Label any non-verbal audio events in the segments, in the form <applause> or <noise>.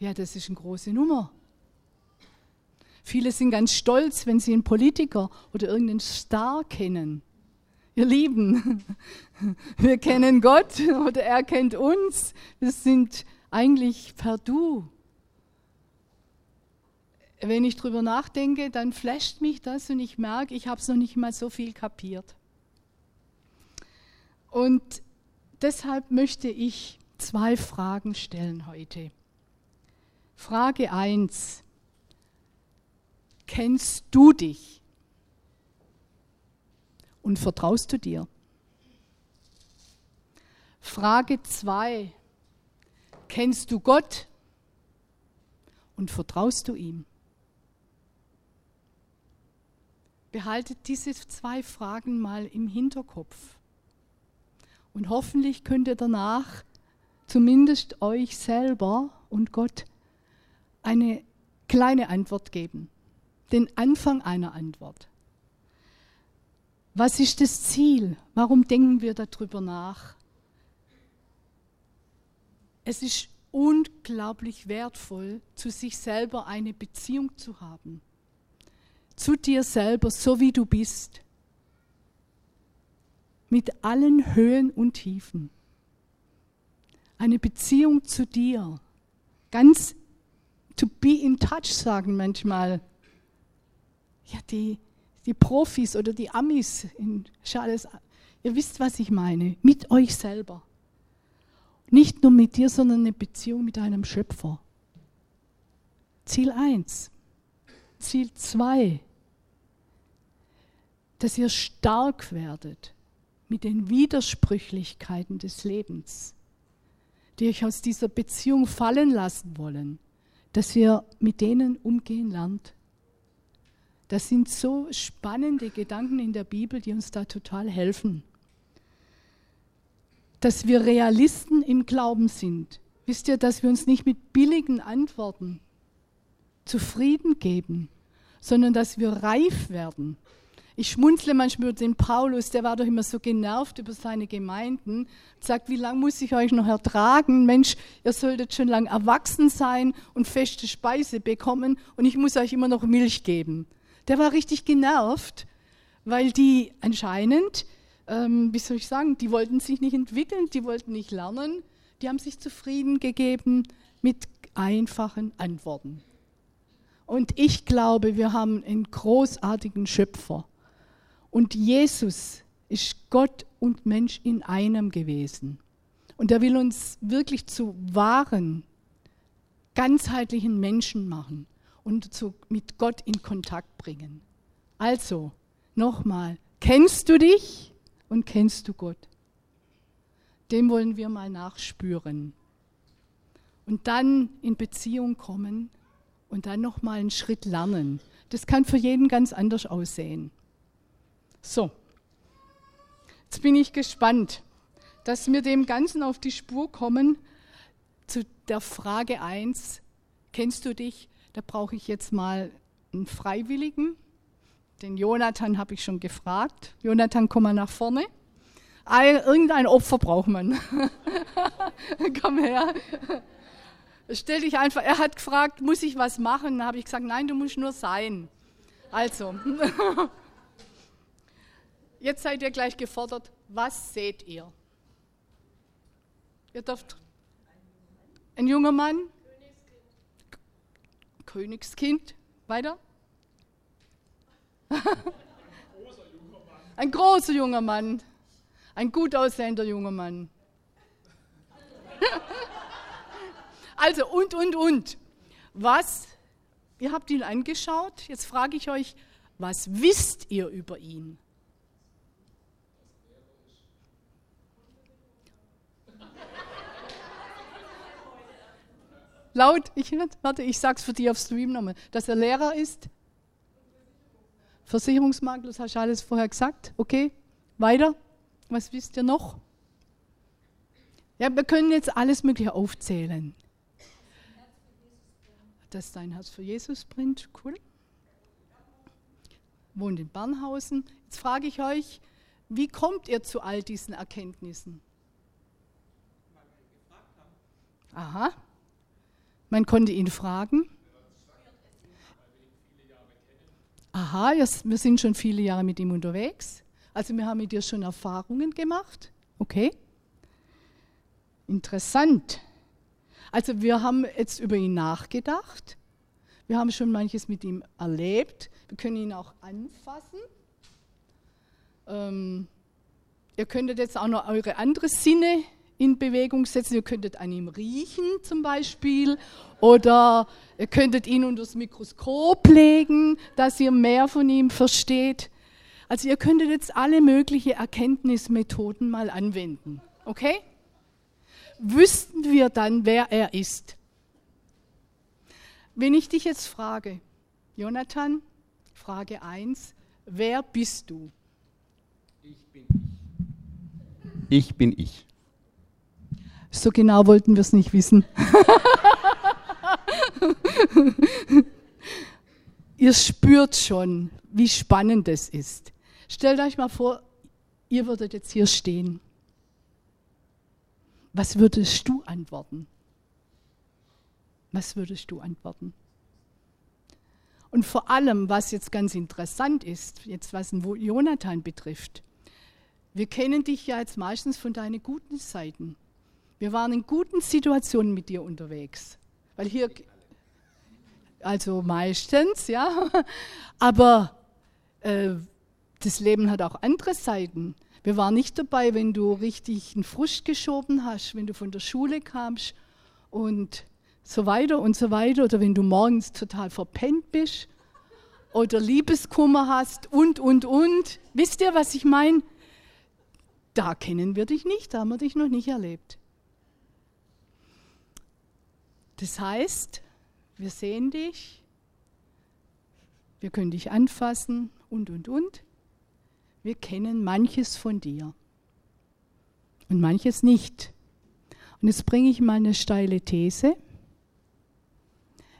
Ja, das ist eine große Nummer. Viele sind ganz stolz, wenn sie einen Politiker oder irgendeinen Star kennen. Ihr Lieben, <laughs> wir kennen Gott oder er kennt uns. Wir sind eigentlich per Du. Wenn ich drüber nachdenke, dann flasht mich das und ich merke, ich habe es noch nicht mal so viel kapiert. Und deshalb möchte ich zwei Fragen stellen heute. Frage 1. Kennst du dich? Und vertraust du dir? Frage 2. Kennst du Gott? Und vertraust du ihm? Behaltet diese zwei Fragen mal im Hinterkopf. Und hoffentlich könnt ihr danach zumindest euch selber und Gott eine kleine Antwort geben, den Anfang einer Antwort. Was ist das Ziel? Warum denken wir darüber nach? Es ist unglaublich wertvoll, zu sich selber eine Beziehung zu haben. Zu dir selber, so wie du bist. Mit allen Höhen und Tiefen. Eine Beziehung zu dir. Ganz to be in touch sagen manchmal. Ja, die, die Profis oder die Amis in Schales, ihr wisst, was ich meine, mit euch selber. Nicht nur mit dir, sondern eine Beziehung mit einem Schöpfer. Ziel 1. Ziel 2. Dass ihr stark werdet mit den Widersprüchlichkeiten des Lebens, die euch aus dieser Beziehung fallen lassen wollen dass ihr mit denen umgehen lernt. Das sind so spannende Gedanken in der Bibel, die uns da total helfen. Dass wir Realisten im Glauben sind. Wisst ihr, dass wir uns nicht mit billigen Antworten zufrieden geben, sondern dass wir reif werden ich schmunzle manchmal über den Paulus, der war doch immer so genervt über seine Gemeinden. Sagt, wie lange muss ich euch noch ertragen? Mensch, ihr solltet schon lang erwachsen sein und feste Speise bekommen und ich muss euch immer noch Milch geben. Der war richtig genervt, weil die anscheinend, ähm, wie soll ich sagen, die wollten sich nicht entwickeln, die wollten nicht lernen, die haben sich zufrieden gegeben mit einfachen Antworten. Und ich glaube, wir haben einen großartigen Schöpfer. Und Jesus ist Gott und Mensch in einem gewesen. Und er will uns wirklich zu wahren, ganzheitlichen Menschen machen und zu, mit Gott in Kontakt bringen. Also, nochmal, kennst du dich und kennst du Gott? Dem wollen wir mal nachspüren. Und dann in Beziehung kommen und dann nochmal einen Schritt lernen. Das kann für jeden ganz anders aussehen. So, jetzt bin ich gespannt, dass wir dem Ganzen auf die Spur kommen zu der Frage 1. Kennst du dich? Da brauche ich jetzt mal einen Freiwilligen. Den Jonathan habe ich schon gefragt. Jonathan, komm mal nach vorne. Ein, irgendein Opfer braucht man. <laughs> komm her. Stell dich einfach. Er hat gefragt, muss ich was machen? Da habe ich gesagt, nein, du musst nur sein. Also. <laughs> Jetzt seid ihr gleich gefordert. Was seht ihr? Ihr dürft. Ein junger Mann? Königskind. Königskind. Weiter? Ein großer junger Mann. Ein gut aussehender junger Mann. <laughs> also, und, und, und. Was? Ihr habt ihn angeschaut. Jetzt frage ich euch, was wisst ihr über ihn? Laut, ich, warte, ich sag's für dich auf Stream nochmal, dass er Lehrer ist. Versicherungsmakler, das hast du alles vorher gesagt. Okay, weiter. Was wisst ihr noch? Ja, wir können jetzt alles Mögliche aufzählen. Dass dein Herz für Jesus brennt, cool. Wohnt in Bernhausen. Jetzt frage ich euch, wie kommt ihr zu all diesen Erkenntnissen? Aha, Man konnte ihn fragen. Aha, wir sind schon viele Jahre mit ihm unterwegs. Also wir haben mit dir schon Erfahrungen gemacht. Okay. Interessant. Also wir haben jetzt über ihn nachgedacht. Wir haben schon manches mit ihm erlebt. Wir können ihn auch anfassen. Ähm, ihr könntet jetzt auch noch eure andere Sinne in Bewegung setzen. Ihr könntet an ihm riechen zum Beispiel oder ihr könntet ihn unter das Mikroskop legen, dass ihr mehr von ihm versteht. Also ihr könntet jetzt alle möglichen Erkenntnismethoden mal anwenden. Okay? Wüssten wir dann, wer er ist? Wenn ich dich jetzt frage, Jonathan, Frage 1, wer bist du? Ich bin ich. Ich bin ich. So genau wollten wir es nicht wissen. <laughs> Ihr spürt schon, wie spannend es ist. Stellt euch mal vor, ihr würdet jetzt hier stehen. Was würdest du antworten? Was würdest du antworten? Und vor allem, was jetzt ganz interessant ist, jetzt was Jonathan betrifft, wir kennen dich ja jetzt meistens von deinen guten Seiten. Wir waren in guten Situationen mit dir unterwegs. Weil hier, also meistens, ja. <laughs> Aber äh, das Leben hat auch andere Seiten. Wir waren nicht dabei, wenn du richtig einen Frust geschoben hast, wenn du von der Schule kamst und so weiter und so weiter. Oder wenn du morgens total verpennt bist oder Liebeskummer hast und, und, und. Wisst ihr, was ich meine? Da kennen wir dich nicht, da haben wir dich noch nicht erlebt. Das heißt, wir sehen dich, wir können dich anfassen und, und, und. Wir kennen manches von dir und manches nicht. Und jetzt bringe ich mal eine steile These.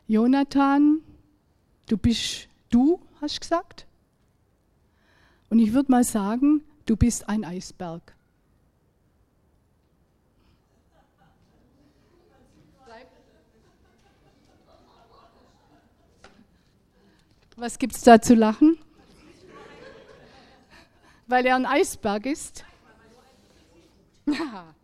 Jonathan, du bist du, hast gesagt? Und ich würde mal sagen, du bist ein Eisberg. Was gibt es da zu lachen? Weil er ein Eisberg ist? Ja.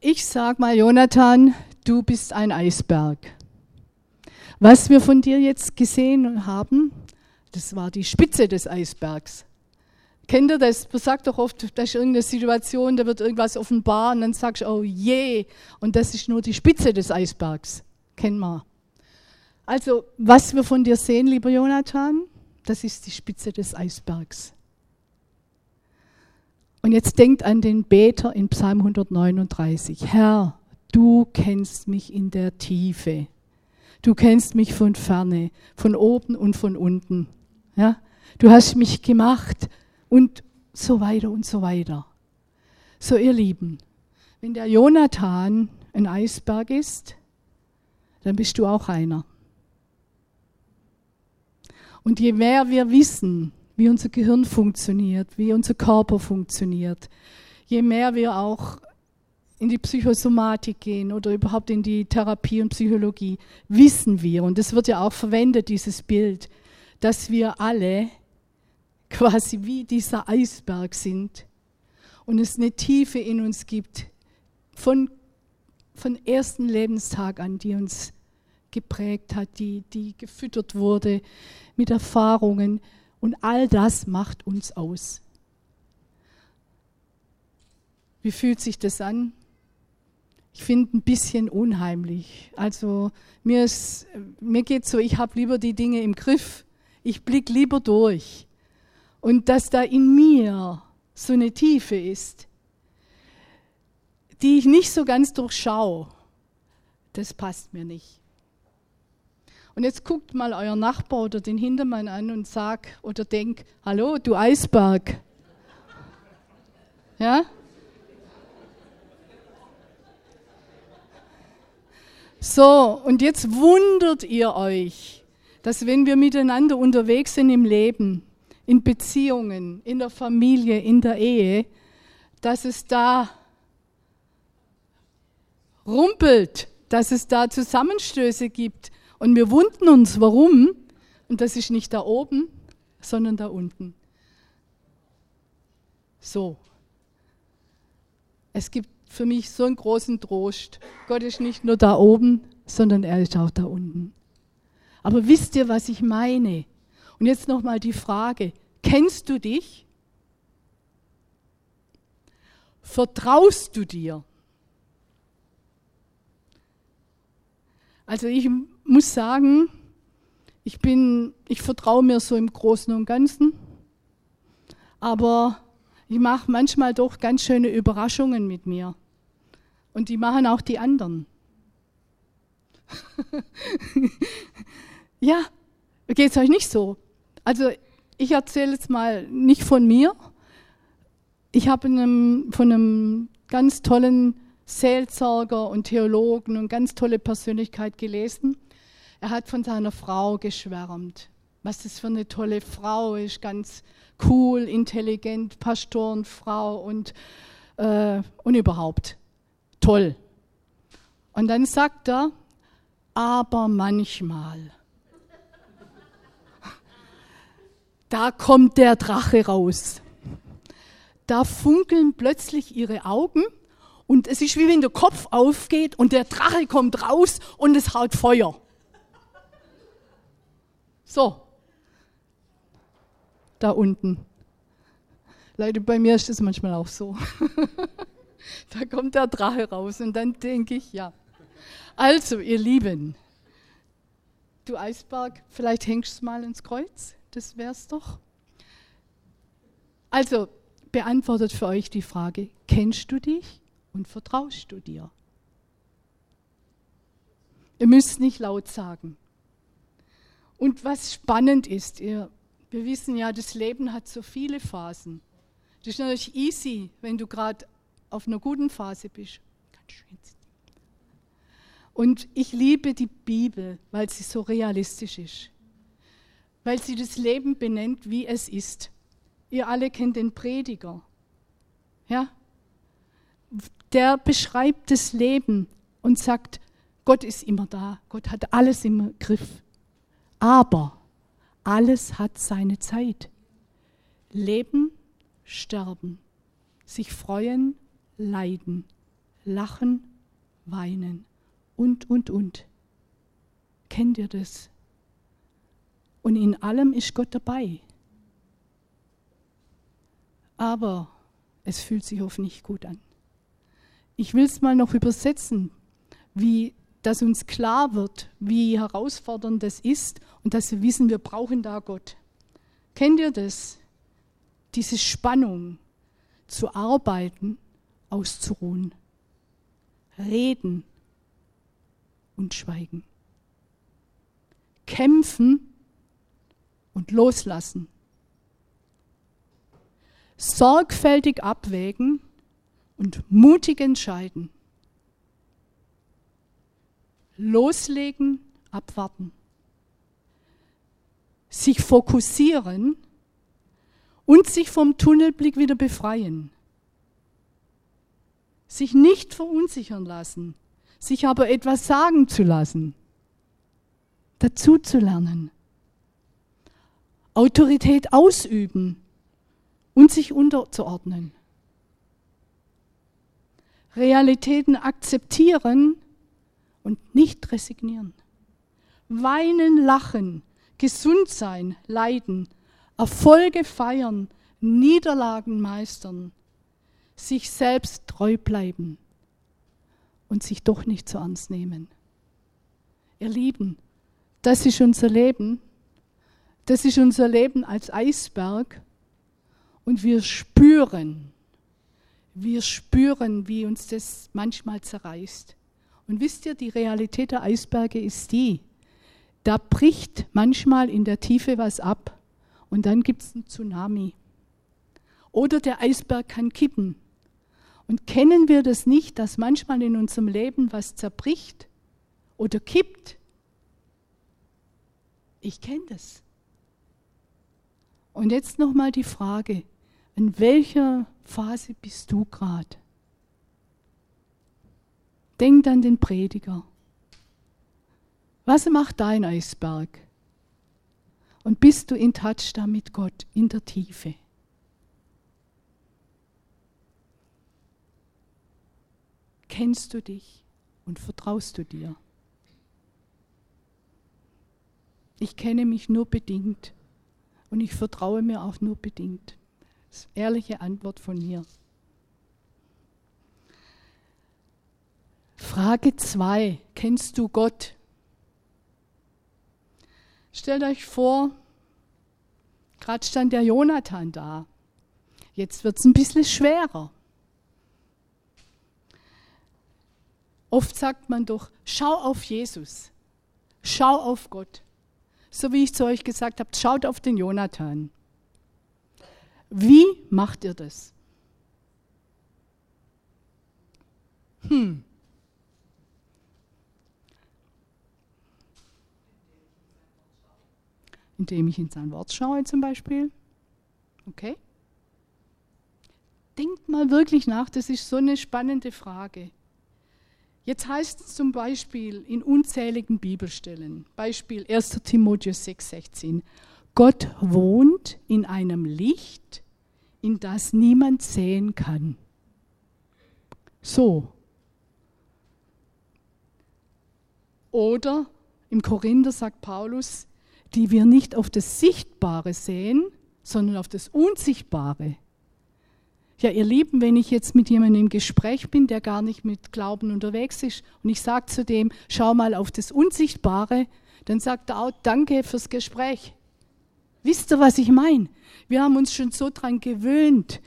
Ich sag mal, Jonathan, du bist ein Eisberg. Was wir von dir jetzt gesehen haben, das war die Spitze des Eisbergs. Kennt ihr das? Man sagt doch oft, da ist irgendeine Situation, da wird irgendwas offenbar und dann sagst du, oh je, und das ist nur die Spitze des Eisbergs. Kennen wir. Also, was wir von dir sehen, lieber Jonathan, das ist die Spitze des Eisbergs. Und jetzt denkt an den Beter in Psalm 139. Herr, du kennst mich in der Tiefe. Du kennst mich von ferne, von oben und von unten. Ja? Du hast mich gemacht und so weiter und so weiter. So, ihr Lieben, wenn der Jonathan ein Eisberg ist, dann bist du auch einer. Und je mehr wir wissen, wie unser Gehirn funktioniert, wie unser Körper funktioniert, je mehr wir auch in die Psychosomatik gehen oder überhaupt in die Therapie und Psychologie, wissen wir, und es wird ja auch verwendet, dieses Bild, dass wir alle quasi wie dieser Eisberg sind und es eine Tiefe in uns gibt, von, von ersten Lebenstag an, die uns geprägt hat, die, die gefüttert wurde mit Erfahrungen und all das macht uns aus. Wie fühlt sich das an? Ich finde ein bisschen unheimlich. Also mir, mir geht so, ich habe lieber die Dinge im Griff. Ich blicke lieber durch. Und dass da in mir so eine Tiefe ist, die ich nicht so ganz durchschaue, das passt mir nicht. Und jetzt guckt mal euer Nachbar oder den Hintermann an und sag oder denk, hallo, du Eisberg. Ja? So, und jetzt wundert ihr euch, dass wenn wir miteinander unterwegs sind im Leben, in Beziehungen, in der Familie, in der Ehe, dass es da rumpelt, dass es da Zusammenstöße gibt. Und wir wundern uns, warum. Und das ist nicht da oben, sondern da unten. So. Es gibt für mich so einen großen Trost. Gott ist nicht nur da oben, sondern er ist auch da unten. Aber wisst ihr, was ich meine? Und jetzt nochmal die Frage, kennst du dich? Vertraust du dir? Also ich muss sagen, ich ich vertraue mir so im Großen und Ganzen, aber ich mache manchmal doch ganz schöne Überraschungen mit mir. Und die machen auch die anderen. <laughs> ja, geht es euch nicht so? Also ich erzähle jetzt mal nicht von mir. Ich habe von einem ganz tollen Seelsorger und Theologen und ganz tolle Persönlichkeit gelesen. Er hat von seiner Frau geschwärmt, was das für eine tolle Frau ist, ganz cool, intelligent, Pastorenfrau und, äh, und überhaupt toll. Und dann sagt er, aber manchmal, da kommt der Drache raus. Da funkeln plötzlich ihre Augen und es ist wie wenn der Kopf aufgeht und der Drache kommt raus und es haut Feuer. So, da unten. Leute, bei mir ist das manchmal auch so. <laughs> da kommt der Drache raus und dann denke ich, ja. Also, ihr Lieben, du Eisberg, vielleicht hängst du mal ins Kreuz, das wär's doch. Also, beantwortet für euch die Frage, kennst du dich? und vertraust du dir? Ihr müsst nicht laut sagen. Und was spannend ist, ihr, wir wissen ja, das Leben hat so viele Phasen. Das ist natürlich easy, wenn du gerade auf einer guten Phase bist. Und ich liebe die Bibel, weil sie so realistisch ist. Weil sie das Leben benennt, wie es ist. Ihr alle kennt den Prediger. Ja? der beschreibt das Leben und sagt, Gott ist immer da, Gott hat alles im Griff. Aber alles hat seine Zeit. Leben, sterben, sich freuen, leiden, lachen, weinen und, und, und. Kennt ihr das? Und in allem ist Gott dabei. Aber es fühlt sich oft nicht gut an. Ich will es mal noch übersetzen, wie dass uns klar wird, wie herausfordernd das ist und dass wir wissen, wir brauchen da Gott. Kennt ihr das? Diese Spannung zu arbeiten, auszuruhen, reden und schweigen, kämpfen und loslassen, sorgfältig abwägen und mutig entscheiden. Loslegen, abwarten. Sich fokussieren und sich vom Tunnelblick wieder befreien. Sich nicht verunsichern lassen, sich aber etwas sagen zu lassen, dazu zu lernen. Autorität ausüben und sich unterzuordnen. Realitäten akzeptieren und nicht resignieren. Weinen, lachen, gesund sein, leiden, Erfolge feiern, Niederlagen meistern, sich selbst treu bleiben und sich doch nicht zu ernst nehmen. Ihr Lieben, das ist unser Leben. Das ist unser Leben als Eisberg. Und wir spüren, wir spüren, wie uns das manchmal zerreißt. Und wisst ihr, die Realität der Eisberge ist die, da bricht manchmal in der Tiefe was ab und dann gibt es einen Tsunami. Oder der Eisberg kann kippen. Und kennen wir das nicht, dass manchmal in unserem Leben was zerbricht oder kippt? Ich kenne das. Und jetzt nochmal die Frage, in welcher Phase bist du gerade? Denk an den Prediger. Was macht dein Eisberg? Und bist du in Touch da mit Gott in der Tiefe? Kennst du dich und vertraust du dir? Ich kenne mich nur bedingt und ich vertraue mir auch nur bedingt. Das ist eine ehrliche Antwort von mir. Frage 2. Kennst du Gott? Stellt euch vor, gerade stand der Jonathan da. Jetzt wird es ein bisschen schwerer. Oft sagt man doch, schau auf Jesus, schau auf Gott. So wie ich zu euch gesagt habe, schaut auf den Jonathan. Wie macht ihr das? Hm. Indem ich in sein Wort schaue zum Beispiel. Okay? Denkt mal wirklich nach, das ist so eine spannende Frage. Jetzt heißt es zum Beispiel in unzähligen Bibelstellen, Beispiel 1 Timotheus 6,16, Gott wohnt in einem Licht, in das niemand sehen kann. So. Oder im Korinther sagt Paulus, die wir nicht auf das Sichtbare sehen, sondern auf das Unsichtbare. Ja, ihr Lieben, wenn ich jetzt mit jemandem im Gespräch bin, der gar nicht mit Glauben unterwegs ist, und ich sage zu dem, schau mal auf das Unsichtbare, dann sagt er auch, danke fürs Gespräch. Wisst ihr, was ich meine? Wir haben uns schon so dran gewöhnt.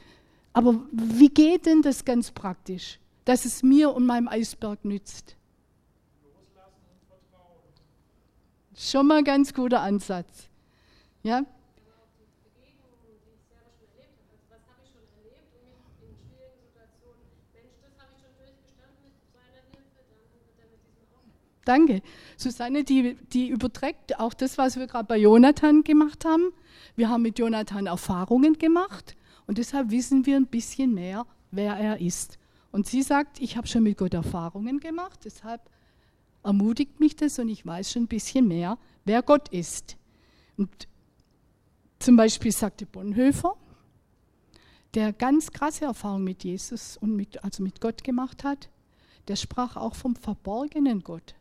Aber wie geht denn das ganz praktisch, dass es mir und meinem Eisberg nützt? Schon mal ein ganz guter Ansatz. Ja? Danke. Susanne, die, die überträgt auch das, was wir gerade bei Jonathan gemacht haben. Wir haben mit Jonathan Erfahrungen gemacht und deshalb wissen wir ein bisschen mehr, wer er ist. Und sie sagt, ich habe schon mit Gott Erfahrungen gemacht, deshalb ermutigt mich das und ich weiß schon ein bisschen mehr, wer Gott ist. Und zum Beispiel sagte Bonhoeffer, der ganz krasse Erfahrungen mit Jesus und mit, also mit Gott gemacht hat, der sprach auch vom verborgenen Gott,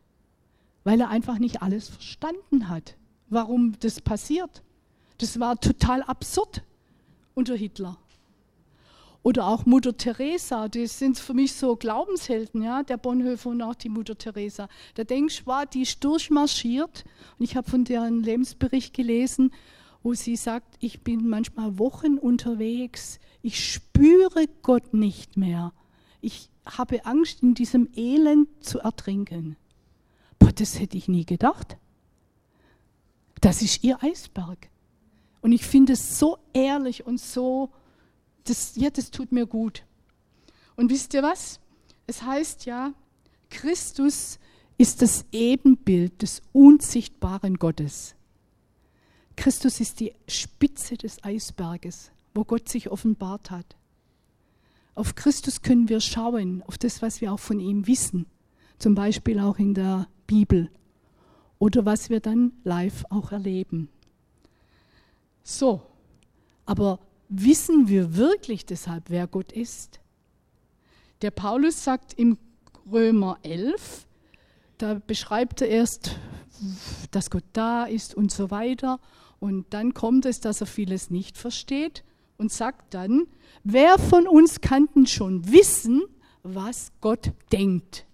weil er einfach nicht alles verstanden hat, warum das passiert. Das war total absurd unter Hitler. Oder auch Mutter Teresa, die sind für mich so Glaubenshelden, ja, der Bonhoeffer und auch die Mutter Teresa. Da denkst du, die ist durchmarschiert. Und ich habe von deren Lebensbericht gelesen, wo sie sagt, ich bin manchmal Wochen unterwegs, ich spüre Gott nicht mehr. Ich habe Angst, in diesem Elend zu ertrinken. Boah, das hätte ich nie gedacht. Das ist ihr Eisberg. Und ich finde es so ehrlich und so das, ja, das tut mir gut. Und wisst ihr was? Es heißt ja, Christus ist das Ebenbild des unsichtbaren Gottes. Christus ist die Spitze des Eisberges, wo Gott sich offenbart hat. Auf Christus können wir schauen, auf das, was wir auch von ihm wissen, zum Beispiel auch in der Bibel oder was wir dann live auch erleben. So, aber wissen wir wirklich deshalb, wer Gott ist? Der Paulus sagt im Römer 11, da beschreibt er erst, dass Gott da ist und so weiter. Und dann kommt es, dass er vieles nicht versteht und sagt dann, wer von uns kann denn schon wissen, was Gott denkt?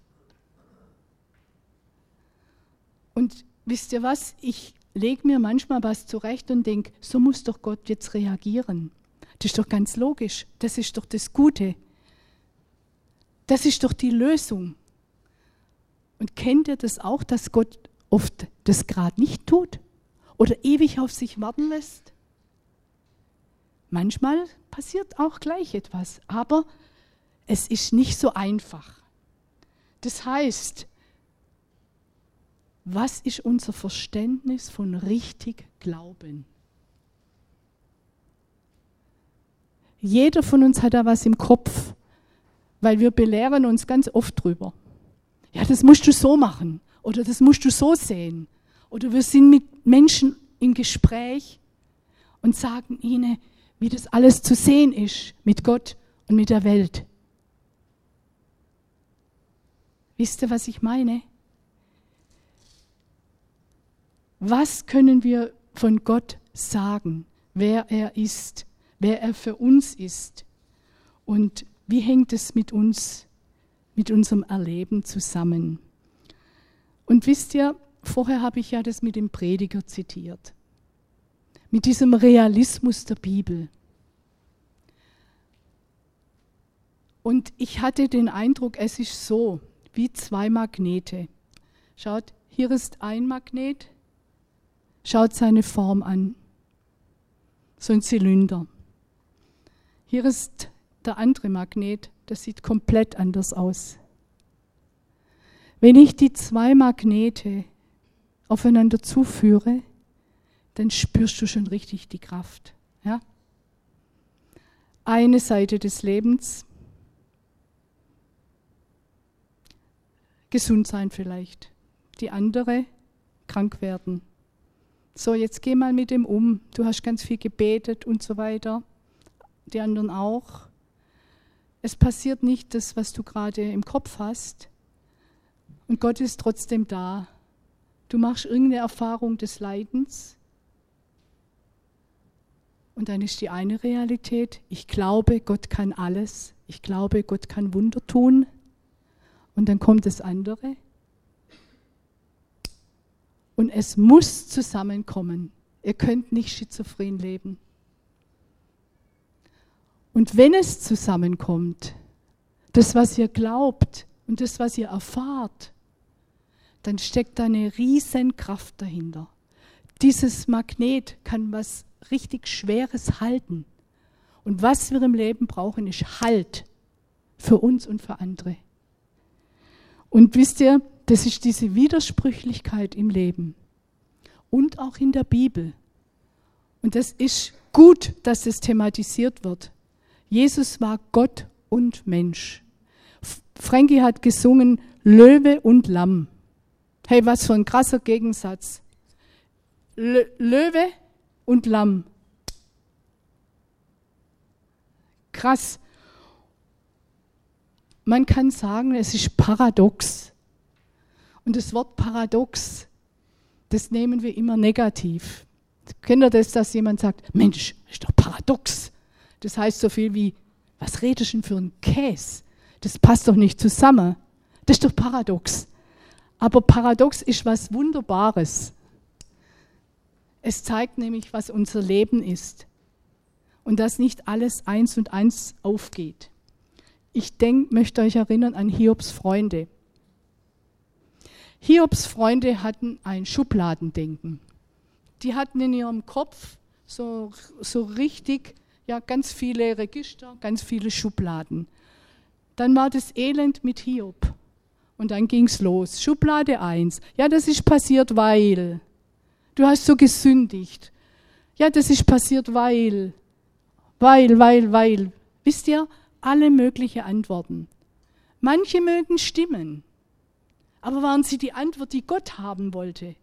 Und wisst ihr was? Ich lege mir manchmal was zurecht und denke, so muss doch Gott jetzt reagieren. Das ist doch ganz logisch. Das ist doch das Gute. Das ist doch die Lösung. Und kennt ihr das auch, dass Gott oft das gerade nicht tut oder ewig auf sich warten lässt? Manchmal passiert auch gleich etwas, aber es ist nicht so einfach. Das heißt, was ist unser Verständnis von richtig Glauben? Jeder von uns hat da was im Kopf, weil wir belehren uns ganz oft drüber. Ja, das musst du so machen oder das musst du so sehen. Oder wir sind mit Menschen im Gespräch und sagen ihnen, wie das alles zu sehen ist mit Gott und mit der Welt. Wisst ihr, was ich meine? Was können wir von Gott sagen, wer er ist, wer er für uns ist und wie hängt es mit uns, mit unserem Erleben zusammen? Und wisst ihr, vorher habe ich ja das mit dem Prediger zitiert, mit diesem Realismus der Bibel. Und ich hatte den Eindruck, es ist so, wie zwei Magnete. Schaut, hier ist ein Magnet, schaut seine Form an. So ein Zylinder. Hier ist der andere Magnet, das sieht komplett anders aus. Wenn ich die zwei Magnete aufeinander zuführe, dann spürst du schon richtig die Kraft. Ja? Eine Seite des Lebens, gesund sein vielleicht, die andere krank werden. So, jetzt geh mal mit dem um. Du hast ganz viel gebetet und so weiter. Die anderen auch. Es passiert nicht das, was du gerade im Kopf hast. Und Gott ist trotzdem da. Du machst irgendeine Erfahrung des Leidens. Und dann ist die eine Realität, ich glaube, Gott kann alles. Ich glaube, Gott kann Wunder tun. Und dann kommt das andere. Und es muss zusammenkommen. Ihr könnt nicht schizophren leben. Und wenn es zusammenkommt, das, was ihr glaubt und das, was ihr erfahrt, dann steckt da eine riesen Kraft dahinter. Dieses Magnet kann was richtig Schweres halten. Und was wir im Leben brauchen, ist Halt für uns und für andere. Und wisst ihr, das ist diese Widersprüchlichkeit im Leben und auch in der Bibel. Und das ist gut, dass es thematisiert wird. Jesus war Gott und Mensch. Frankie hat gesungen Löwe und Lamm. Hey, was für ein krasser Gegensatz. L Löwe und Lamm. Krass. Man kann sagen, es ist paradox. Und das Wort paradox, das nehmen wir immer negativ. Kennt ihr das, dass jemand sagt, Mensch, ist doch paradox. Das heißt so viel wie, was redest du denn für ein Käse? Das passt doch nicht zusammen. Das ist doch paradox. Aber paradox ist was Wunderbares. Es zeigt nämlich, was unser Leben ist. Und dass nicht alles eins und eins aufgeht. Ich denk, möchte euch erinnern an Hiobs Freunde. Hiobs Freunde hatten ein Schubladendenken. Die hatten in ihrem Kopf so, so richtig ja, ganz viele Register, ganz viele Schubladen. Dann war das Elend mit Hiob. Und dann ging es los. Schublade 1. Ja, das ist passiert, weil. Du hast so gesündigt. Ja, das ist passiert, weil. Weil, weil, weil. Wisst ihr, alle möglichen Antworten. Manche mögen stimmen. Aber waren sie die Antwort, die Gott haben wollte?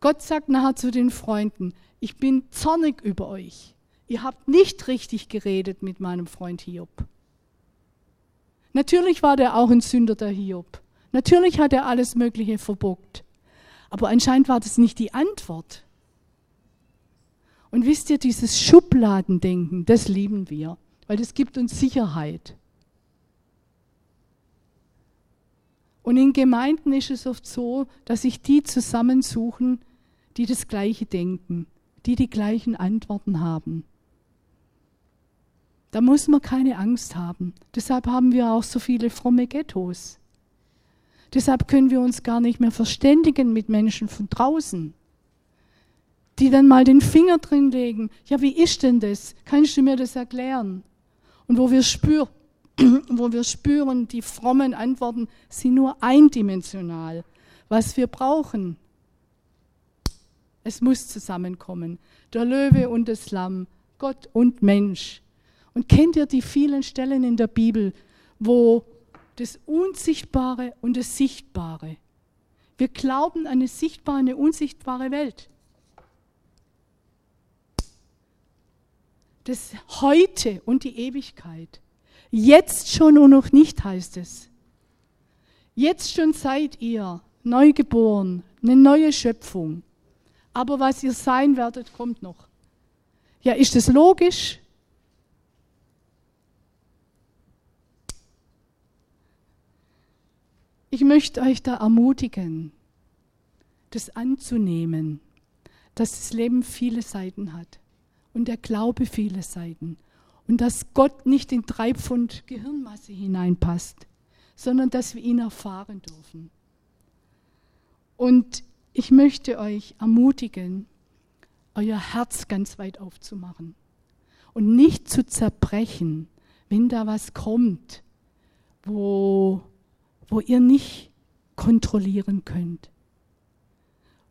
Gott sagt nachher zu den Freunden, ich bin zornig über euch. Ihr habt nicht richtig geredet mit meinem Freund Hiob. Natürlich war der auch ein Sünder, der Hiob. Natürlich hat er alles Mögliche verbockt. Aber anscheinend war das nicht die Antwort. Und wisst ihr, dieses Schubladendenken, das lieben wir, weil das gibt uns Sicherheit. Und in Gemeinden ist es oft so, dass sich die zusammensuchen, die das Gleiche denken, die die gleichen Antworten haben. Da muss man keine Angst haben. Deshalb haben wir auch so viele fromme Ghettos. Deshalb können wir uns gar nicht mehr verständigen mit Menschen von draußen, die dann mal den Finger drin legen. Ja, wie ist denn das? Kannst du mir das erklären? Und wo wir spüren, wo wir spüren, die frommen Antworten sind nur eindimensional. Was wir brauchen, es muss zusammenkommen. Der Löwe und das Lamm, Gott und Mensch Und kennt ihr die vielen Stellen in der Bibel, wo das Unsichtbare und das Sichtbare, wir glauben an eine sichtbare, eine unsichtbare Welt. Das Heute und die Ewigkeit. Jetzt schon und noch nicht heißt es. Jetzt schon seid ihr neugeboren, eine neue Schöpfung. Aber was ihr sein werdet, kommt noch. Ja, ist das logisch? Ich möchte euch da ermutigen, das anzunehmen, dass das Leben viele Seiten hat und der Glaube viele Seiten und dass Gott nicht in drei Pfund Gehirnmasse hineinpasst, sondern dass wir ihn erfahren dürfen. Und ich möchte euch ermutigen, euer Herz ganz weit aufzumachen und nicht zu zerbrechen, wenn da was kommt, wo, wo ihr nicht kontrollieren könnt,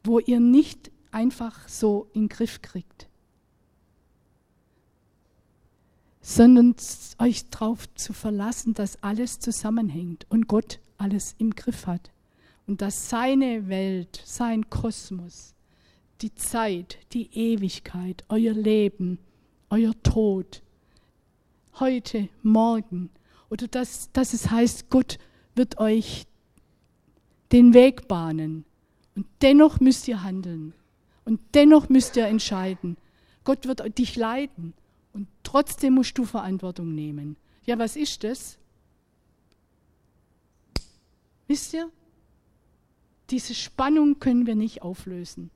wo ihr nicht einfach so in den Griff kriegt, sondern euch darauf zu verlassen, dass alles zusammenhängt und Gott alles im Griff hat und dass seine Welt, sein Kosmos, die Zeit, die Ewigkeit, euer Leben, euer Tod, heute, morgen, oder dass, dass es heißt, Gott wird euch den Weg bahnen. Und dennoch müsst ihr handeln. Und dennoch müsst ihr entscheiden. Gott wird dich leiten. Trotzdem musst du Verantwortung nehmen. Ja, was ist das? Wisst ihr? Diese Spannung können wir nicht auflösen.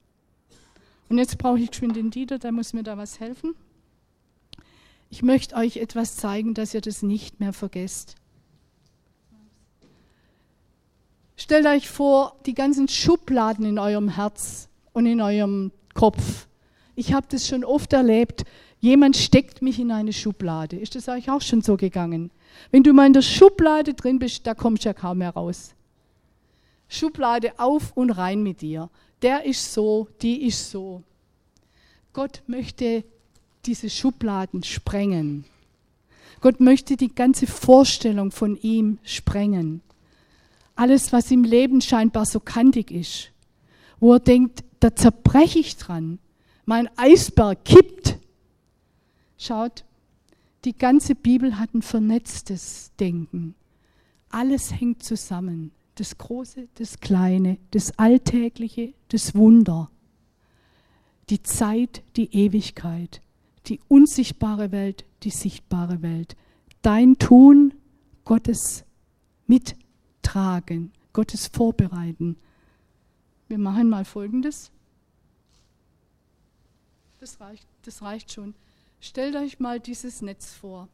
Und jetzt brauche ich geschwind den Dieter, der muss mir da was helfen. Ich möchte euch etwas zeigen, dass ihr das nicht mehr vergesst. Stellt euch vor, die ganzen Schubladen in eurem Herz und in eurem Kopf. Ich habe das schon oft erlebt. Jemand steckt mich in eine Schublade. Ist das euch auch schon so gegangen? Wenn du mal in der Schublade drin bist, da kommst du ja kaum mehr raus. Schublade auf und rein mit dir. Der ist so, die ist so. Gott möchte diese Schubladen sprengen. Gott möchte die ganze Vorstellung von ihm sprengen. Alles, was im Leben scheinbar so kantig ist, wo er denkt, da zerbreche ich dran. Mein Eisberg kippt. Schaut, die ganze Bibel hat ein vernetztes Denken. Alles hängt zusammen das Große, das Kleine, das Alltägliche, das Wunder, die Zeit, die Ewigkeit, die unsichtbare Welt, die sichtbare Welt. Dein Tun, Gottes Mittragen, Gottes Vorbereiten. Wir machen mal Folgendes. Das reicht, das reicht schon. Stellt euch mal dieses Netz vor.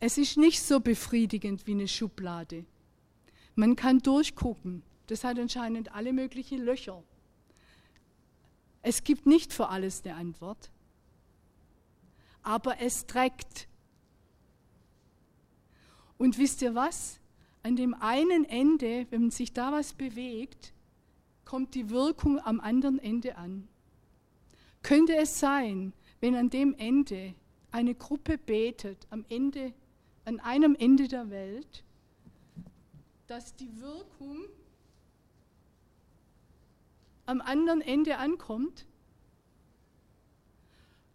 Es ist nicht so befriedigend wie eine Schublade. Man kann durchgucken. Das hat anscheinend alle möglichen Löcher. Es gibt nicht für alles eine Antwort. Aber es trägt. Und wisst ihr was? An dem einen Ende, wenn sich da was bewegt, kommt die Wirkung am anderen Ende an. Könnte es sein, wenn an dem Ende eine Gruppe betet, am Ende an einem Ende der Welt, dass die Wirkung am anderen Ende ankommt?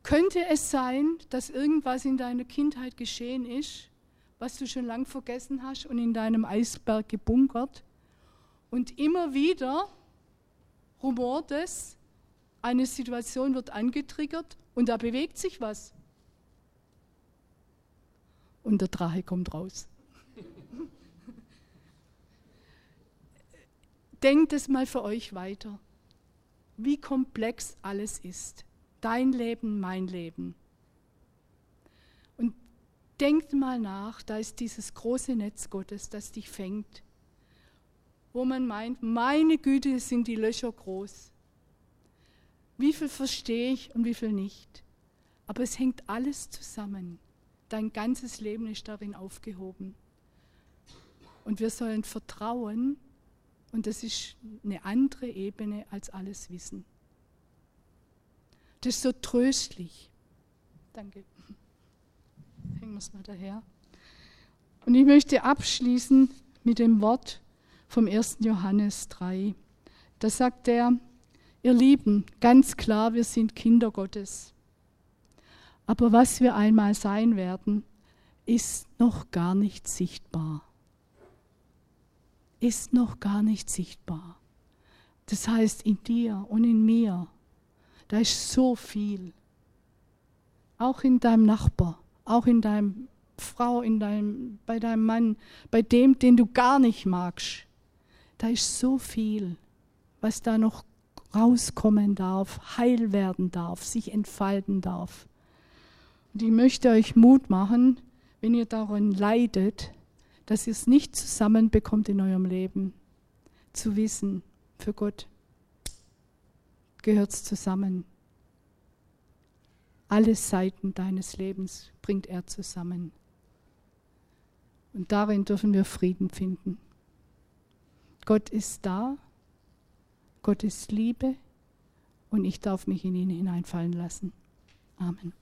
Könnte es sein, dass irgendwas in deiner Kindheit geschehen ist, was du schon lang vergessen hast und in deinem Eisberg gebunkert? Und immer wieder rumort es, eine Situation wird angetriggert und da bewegt sich was und der Drache kommt raus. <laughs> Denkt es mal für euch weiter, wie komplex alles ist. Dein Leben, mein Leben. Und denkt mal nach, da ist dieses große Netz Gottes, das dich fängt, wo man meint, meine Güte, sind die Löcher groß. Wie viel verstehe ich und wie viel nicht. Aber es hängt alles zusammen. Dein ganzes Leben ist darin aufgehoben. Und wir sollen vertrauen, und das ist eine andere Ebene als alles Wissen. Das ist so tröstlich, Danke. Hängen wir es mal daher. Und ich möchte abschließen mit dem Wort vom 1. Johannes 3. Da sagt er, ihr Lieben, ganz klar, wir sind Kinder Gottes. Aber was wir einmal sein werden, ist noch gar nicht sichtbar. Ist noch gar nicht sichtbar. Das heißt, in dir und in mir, da ist so viel. Auch in deinem Nachbar, auch in deinem Frau, in deinem, bei deinem Mann, bei dem, den du gar nicht magst. Da ist so viel, was da noch rauskommen darf, heil werden darf, sich entfalten darf. Und ich möchte euch Mut machen, wenn ihr daran leidet, dass ihr es nicht zusammenbekommt in eurem Leben, zu wissen, für Gott gehört es zusammen. Alle Seiten deines Lebens bringt er zusammen. Und darin dürfen wir Frieden finden. Gott ist da, Gott ist Liebe und ich darf mich in ihn hineinfallen lassen. Amen.